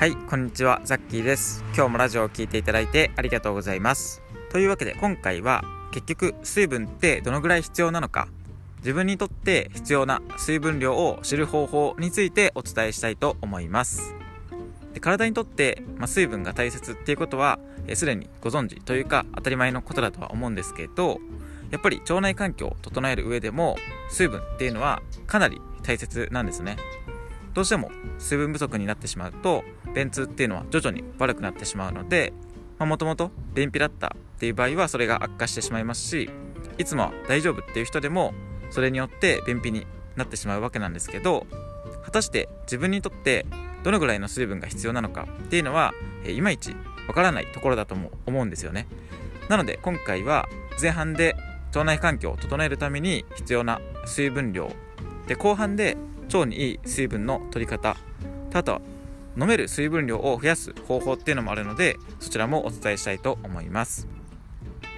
はいこんにちはザッキーです。今日もラジオを聴いていただいてありがとうございます。というわけで今回は結局水分ってどのぐらい必要なのか自分にとって必要な水分量を知る方法についてお伝えしたいと思います。で体にとって、まあ、水分が大切っていうことはすでにご存知というか当たり前のことだとは思うんですけどやっぱり腸内環境を整える上でも水分っていうのはかなり大切なんですね。どうしても水分不足になってしまうと便通っていうのは徐々に悪くなってしまうのでもともと便秘だったっていう場合はそれが悪化してしまいますしいつもは大丈夫っていう人でもそれによって便秘になってしまうわけなんですけど果たして自分にとってどのぐらいの水分が必要なのかっていうのは、えいまいちわからないところだとも思うんですよね。なので今回は前半で腸内環境を整えるために必要な水分量で後半で腸にいい水分の取り方。あとは飲める水分量を増やす方法っていうのもあるのでそちらもお伝えしたいと思います。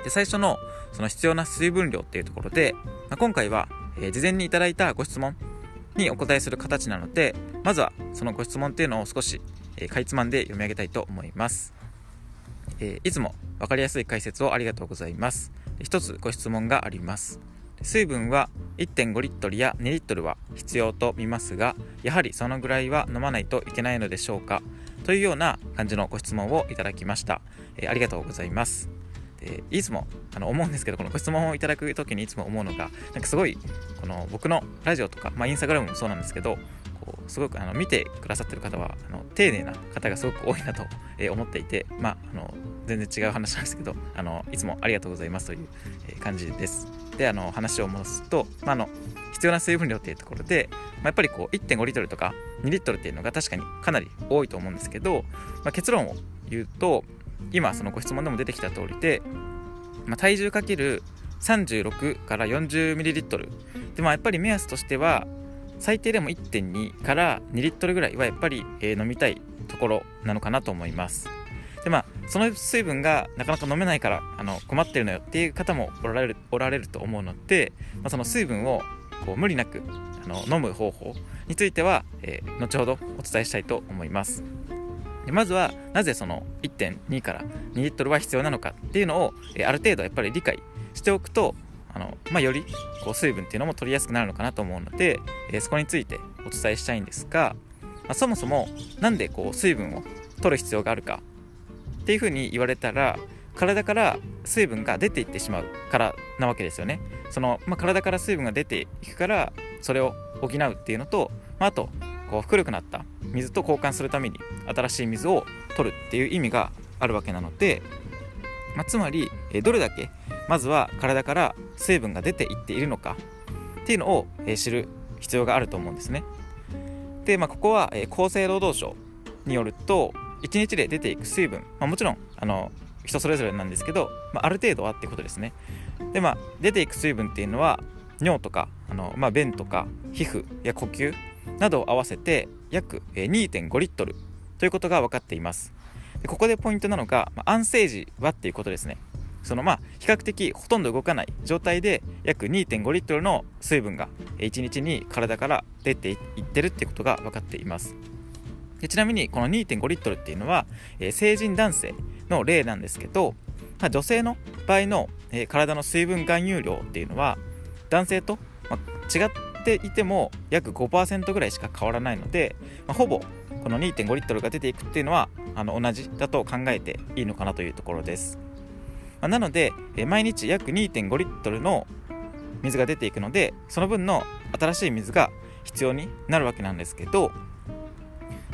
で最初のその必要な水分量っていうところで、まあ、今回は、えー、事前にいただいたご質問にお答えする形なのでまずはそのご質問っていうのを少し、えー、かいつまんで読み上げたいと思います、えー、いつも分かりやすい解説をありがとうございます。一つご質問があります。水分は1.5リットルや2リットルは必要と見ますがやはりそのぐらいは飲まないといけないのでしょうか？というような感じのご質問をいただきました、えー、ありがとうございます。でいつもあの思うんですけどこのご質問をいただく時にいつも思うのがなんかすごいこの僕のラジオとか、まあ、インスタグラムもそうなんですけどこうすごくあの見てくださってる方はあの丁寧な方がすごく多いなと、え思っていて、まあ、あの全然違う話なんですけどあのいつもありがとうございますという感じです。であの話を戻すと、まあ、の必要な水分量っていうところで、まあ、やっぱりこう1.5リットルとか2リットルっていうのが確かにかなり多いと思うんですけど、まあ、結論を言うと今そのご質問でも出てきた通りで、まあ、体重かける36から 40ml でもやっぱり目安としては最低でも1.2から2リットルぐらいはやっぱり、え、飲みたいところなのかなと思います。でまあその水分がなかなか飲めないからあの困ってるのよっていう方もおられるおられると思うので、まあ、その水分をこう無理なくあの飲む方法については、えー、後ほどお伝えしたいと思います。でまずはなぜその1.2から2リットルは必要なのかっていうのを、えー、ある程度やっぱり理解しておくとあの、まあ、よりこう水分っていうのも取りやすくなるのかなと思うので、えー、そこについてお伝えしたいんですが、まあ、そもそも何でこう水分を取る必要があるかっていうふうに言われたら体から水分が出ていってしまうからなわけですよね。そのまあ、体から水分が出ていくからそれを補うっていうのと、まあ、あとこう古くなった水と交換するために新しい水を取るっていう意味があるわけなので、まあ、つまりどれだけまずは体から水分が出ていっているのかっていうのを知る必要があると思うんですね。で、まあ、ここは厚生労働省によると1日で出ていく水分、まあ、もちろんあの人それぞれなんですけど、まあ、ある程度はってことですね。でまあ出ていく水分っていうのは尿とかあの、まあ、便とか皮膚や呼吸などを合わせて約2.5リットルということが分かっています。でここでポイントなのが、まあ、安静時はっていうことですね。そのまあ比較的ほとんど動かない状態で約2.5リットルの水分が1日に体から出ていってるってことが分かっていますでちなみにこの2.5リットルっていうのは、えー、成人男性の例なんですけど、まあ、女性の場合の、えー、体の水分含有量っていうのは男性と、まあ、違っていても約5%ぐらいしか変わらないので、まあ、ほぼこの2.5リットルが出ていくっていうのはあの同じだと考えていいのかなというところです。ま、なので、え毎日約2.5リットルの水が出ていくのでその分の新しい水が必要になるわけなんですけど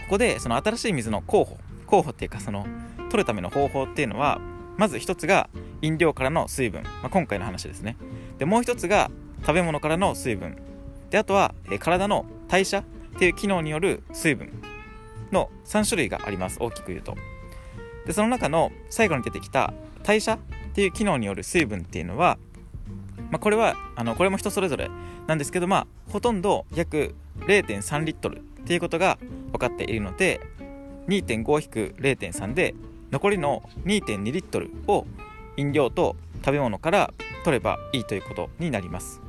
ここでその新しい水の候補候補っていうかその取るための方法っていうのはまず一つが飲料からの水分、まあ、今回の話ですね。でもう一つが食べ物からの水分。であとは、え体の代謝っていう機能による水分の3種類があります。大きく言うと。でその中の最後に出てきた代謝っていう機能による水分っていうのは、まあ、これはあのこれも人それぞれなんですけど、まあ、ほとんど約0.3リットルっていうことが分かっているので2.5-0.3で残りの2.2リットルを飲料と食べ物から取ればいいということになります、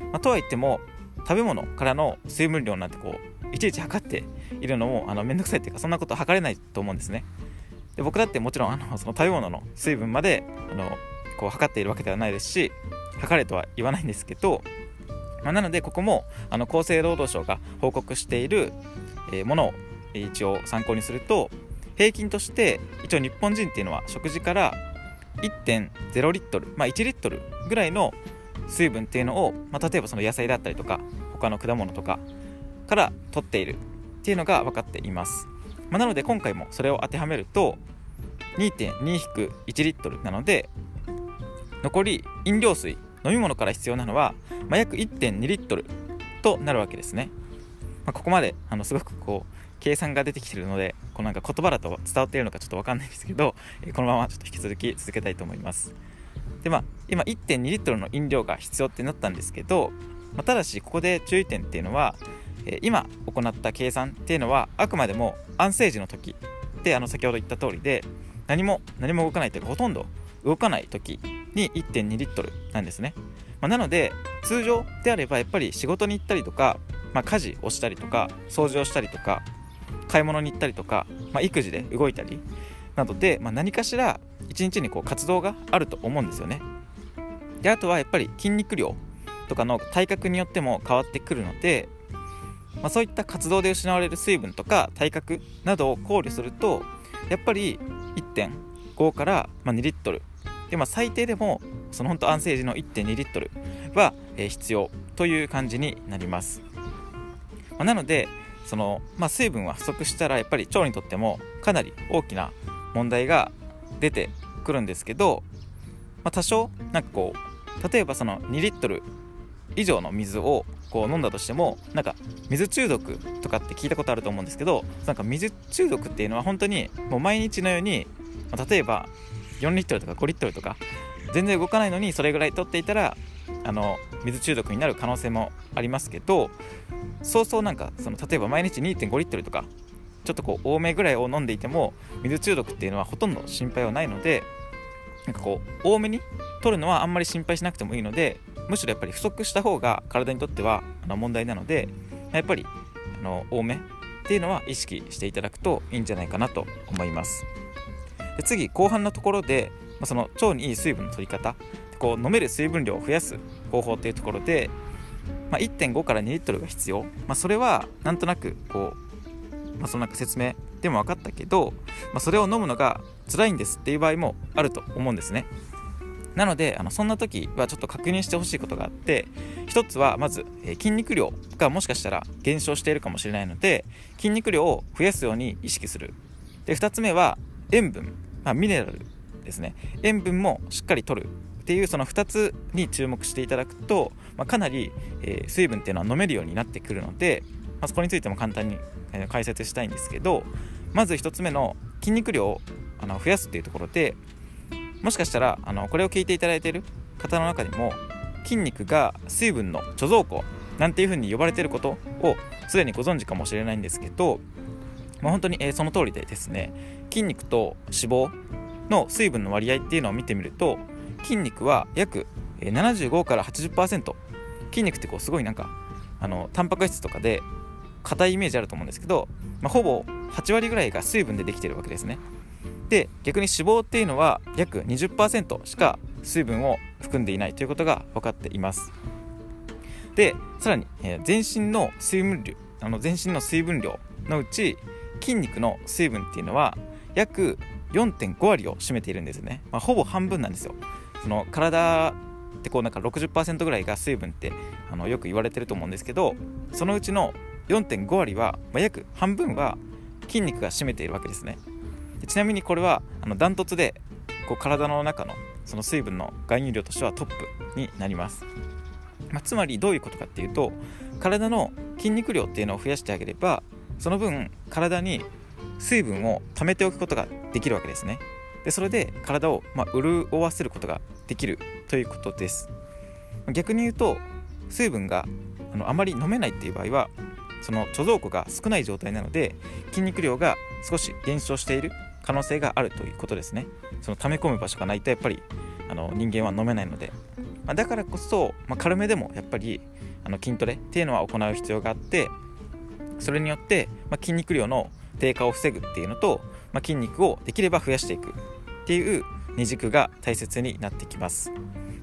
まあ、とはいっても食べ物からの水分量なんてこういちいち測っているのもあのめんどくさいっていうかそんなこと測れないと思うんですね。で僕だってもちろんあのその食べ物の水分まであのこう測っているわけではないですし測れとは言わないんですけど、まあ、なのでここもあの厚生労働省が報告している、え、ものを一応参考にすると平均として一応日本人っていうのは食事から1.0リットル、まあ、1リットルぐらいの水分っていうのを、まあ、例えばその野菜だったりとか他の果物とかから取っているっていうのが分かっています、まあ、なので今回もそれを当てはめると2.2-1リットルなので残り飲料水飲み物から必要なのは、まあ、約1.2リットルとなるわけですね、まあ、ここまであのすごくこう計算が出てきてるのでこのなんか言葉だと伝わっているのかちょっと分かんないんですけどこのままちょっと引き続き続けたいと思います。でまあ今1.2リットルの飲料が必要ってなったんですけど、まあ、ただしここで注意点っていうのは今行った計算っていうのはあくまでも安静時の時であの先ほど言った通りで何も何も動かないというかほとんど動かない時に1.2リットルなんですね、まあ、なので通常であればやっぱり仕事に行ったりとか、まあ、家事をしたりとか掃除をしたりとか買い物に行ったりとか、まあ、育児で動いたりなどで、まあ、何かしら一日にこう活動があると思うんですよね。であとはやっぱり筋肉量とかの体格によっても変わってくるので、まあ、そういった活動で失われる水分とか体格などを考慮するとやっぱり1.5から2リットルで、まあ、最低でもその本当安静時の1.2リットルは必要という感じになります、まあ、なのでその、まあ、水分は不足したらやっぱり腸にとってもかなり大きな問題が出てくるんですけど、まあ、多少なんかこう例えばその2リットル以上の水をこう飲んだとしてもなんか水中毒とかって聞いたことあると思うんですけどなんか水中毒っていうのは本当にもう毎日のように、まあ、例えば4リットルとか5リットルとか全然動かないのにそれぐらい取っていたらあの水中毒になる可能性もありますけどそうそうなんかその例えば毎日2.5リットルとかちょっとこう多めぐらいを飲んでいても水中毒っていうのはほとんど心配はないのでなんかこう多めに取るのはあんまり心配しなくてもいいのでむしろやっぱり不足した方が体にとってはあの問題なのでやっぱりあの多めっていうのは意識していただくといいんじゃないかなと思います。で次後半のところで、まあ、その腸にいい水分の取り方。こう飲める水分量を増やす方法っていうところで、まあ、1.5から2リットルが必要、まあ、それはなんとなくこう、まあ、そのなんか説明でも分かったけど、まあ、それを飲むのが辛いんですっていう場合もあると思うんですね。なのであのそんな時はちょっと確認してほしいことがあって一つはまず、えー、筋肉量がもしかしたら減少しているかもしれないので筋肉量を増やすように意識する。で2つ目は塩分、まあ、ミネラルですね。塩分もしっかりとるっていうその2つに注目していただくと、まあ、かなり、えー、水分っていうのは飲めるようになってくるので、まあ、そこについても簡単に、え、解説したいんですけどまず1つ目の筋肉量をあの増やすっていうところでもしかしたらあのこれを聞いていただいている方の中にも筋肉が水分の貯蔵庫なんていうふうに呼ばれてることをすでにご存知かもしれないんですけど、まあ、本当に、えー、その通りでですね筋肉と脂肪の水分の割合っていうのを見てみると筋肉は約75から80%筋肉ってこうすごいなんかあのタンパク質とかで硬いイメージあると思うんですけど、まあ、ほぼ8割ぐらいが水分でできてるわけですね。で逆に脂肪っていうのは約20%しか水分を含んでいないということが分かっています。でさらに、えー、全身の水分量あの全身の水分量のうち筋肉の水分っていうのは約4.5割を占めているんですね、まあ、ほぼ半分なんですよ。その体ってこうなんか60%ぐらいが水分ってあのよく言われてると思うんですけどそのうちの4.5割は、まあ、約半分は筋肉が占めているわけですね。でちなみにこれはあのダントツでこう体の中のその水分の含有量としてはトップになります、まあ、つまりどういうことかっていうと体の筋肉量っていうのを増やしてあげればその分体に水分を溜めておくことができるわけですね。でそれで体を、まあ、潤わせることができるということです。逆に言うと水分があのあまり飲めないっていう場合はその貯蔵庫が少ない状態なので筋肉量が少し減少している可能性があるということですね。その溜め込む場所がないとやっぱりあの人間は飲めないので、まあ、だからこそ、まあ、軽めでもやっぱりあの筋トレっていうのは行う必要があってそれによって、ま、筋肉量の低下を防ぐっていうのと、ま、筋肉をできれば増やしていくっていう二軸が大切になってきます。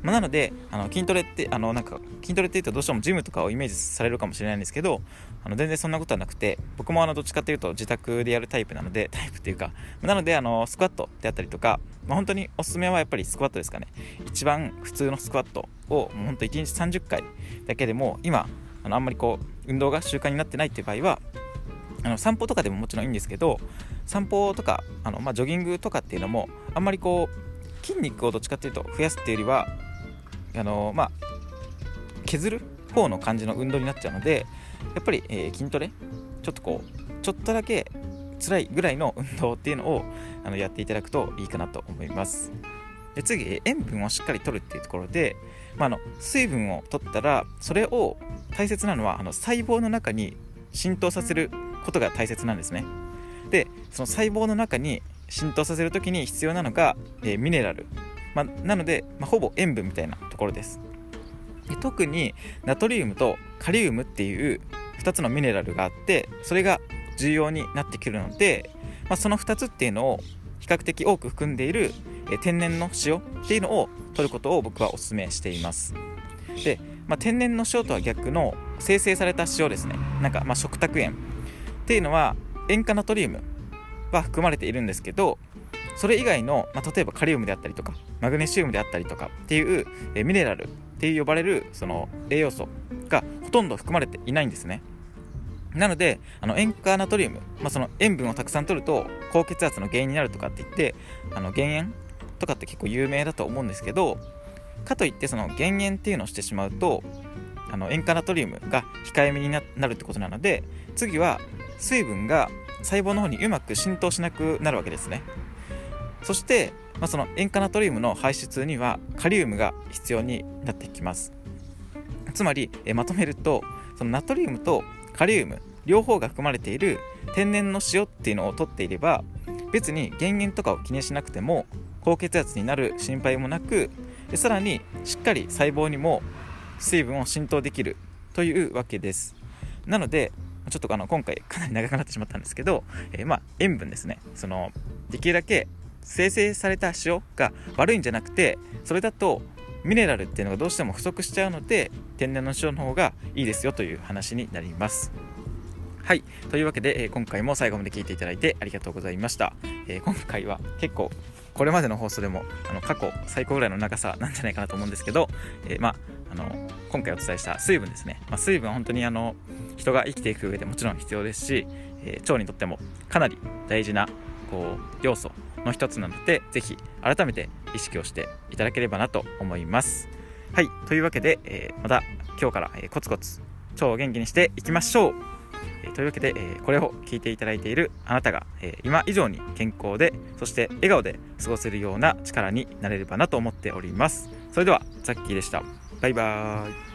まあ、なのであの筋トレってあのなんか筋トレっていうとどうしてもジムとかをイメージされるかもしれないんですけどあの全然そんなことはなくて僕もあのどっちかっていうと自宅でやるタイプなので タイプっていうかなのであのスクワットであったりとか、まあ、本当におすすめはやっぱりスクワットですかね一番普通のスクワットをもう本当1日30回だけでも今あのあんまりこう運動が習慣になってないっていう場合はあの散歩とかでももちろんいいんですけど散歩とかあの、まあ、ジョギングとかっていうのもあんまりこう筋肉をどっちかっていうと増やすっていうよりはあのまあ、削る方の感じの運動になっちゃうのでやっぱり、えー、筋トレちょっとこうちょっとだけ辛いぐらいの 運動っていうのをあのやっていただくといいかなと思います。で次塩分をしっかりとるっていうところで、まあ、の水分を取ったらそれを大切なのはあの細胞の中に浸透させることが大切なんですね。でその細胞の中に浸透させる時に必要なのが、えー、ミネラル。まあ、なので、まあ、ほぼ塩分みたいなところです。で特にナトリウムとカリウムっていう2つのミネラルがあってそれが重要になってくるので、まあ、その2つっていうのを比較的多く含んでいるえ天然の塩っていうのを取ることを僕はお勧めしています。で、まあ、天然の塩とは逆の生成された塩ですね。なんかま食卓塩っていうのは塩化ナトリウムは含まれているんですけどそれ以外の、まあ、例えばカリウムであったりとかマグネシウムであったりとかっていう、えミネラルって呼ばれるその栄養素がほとんど含まれていないんですね。なのであの塩化ナトリウム、まあ、その塩分をたくさん取ると高血圧の原因になるとかって言ってあの減塩とかって結構有名だと思うんですけどかといってその減塩っていうのをしてしまうとあの塩化ナトリウムが控えめになるってことなので次は水分が細胞の方にうまく浸透しなくなるわけですね。そして、まあ、その塩化ナトリウムの排出にはカリウムが必要になってきます。つまりえまとめるとそのナトリウムとカリウム両方が含まれている天然の塩っていうのを取っていれば別に減塩とかを気にしなくても高血圧になる心配もなくさらにしっかり細胞にも水分を浸透できるというわけです。なのでちょっとあの今回かなり長くなってしまったんですけど、えー、まあ塩分ですね。そのできるだけ生成された塩が悪いんじゃなくてそれだとミネラルっていうのがどうしても不足しちゃうので天然の塩の方がいいですよという話になります。はい。というわけで、えー、今回も最後まで聞いていただいてありがとうございました、えー、今回は結構これまでの放送でもあの過去最高ぐらいの長さなんじゃないかなと思うんですけど、えー、まあの今回お伝えした水分ですね、まあ、水分は本当にあの人が生きていく上でもちろん必要ですし、え腸にとってもかなり大事なこう要素の一つなのでぜひ改めて意識をしていただければなと思います。はいというわけで、えー、また今日から、え、コツコツ超元気にしていきましょう、え、というわけで、え、これを聞いていただいているあなたが、え、今以上に健康でそして笑顔で過ごせるような力になれればなと思っております。それではザッキーでした。バイバーイ。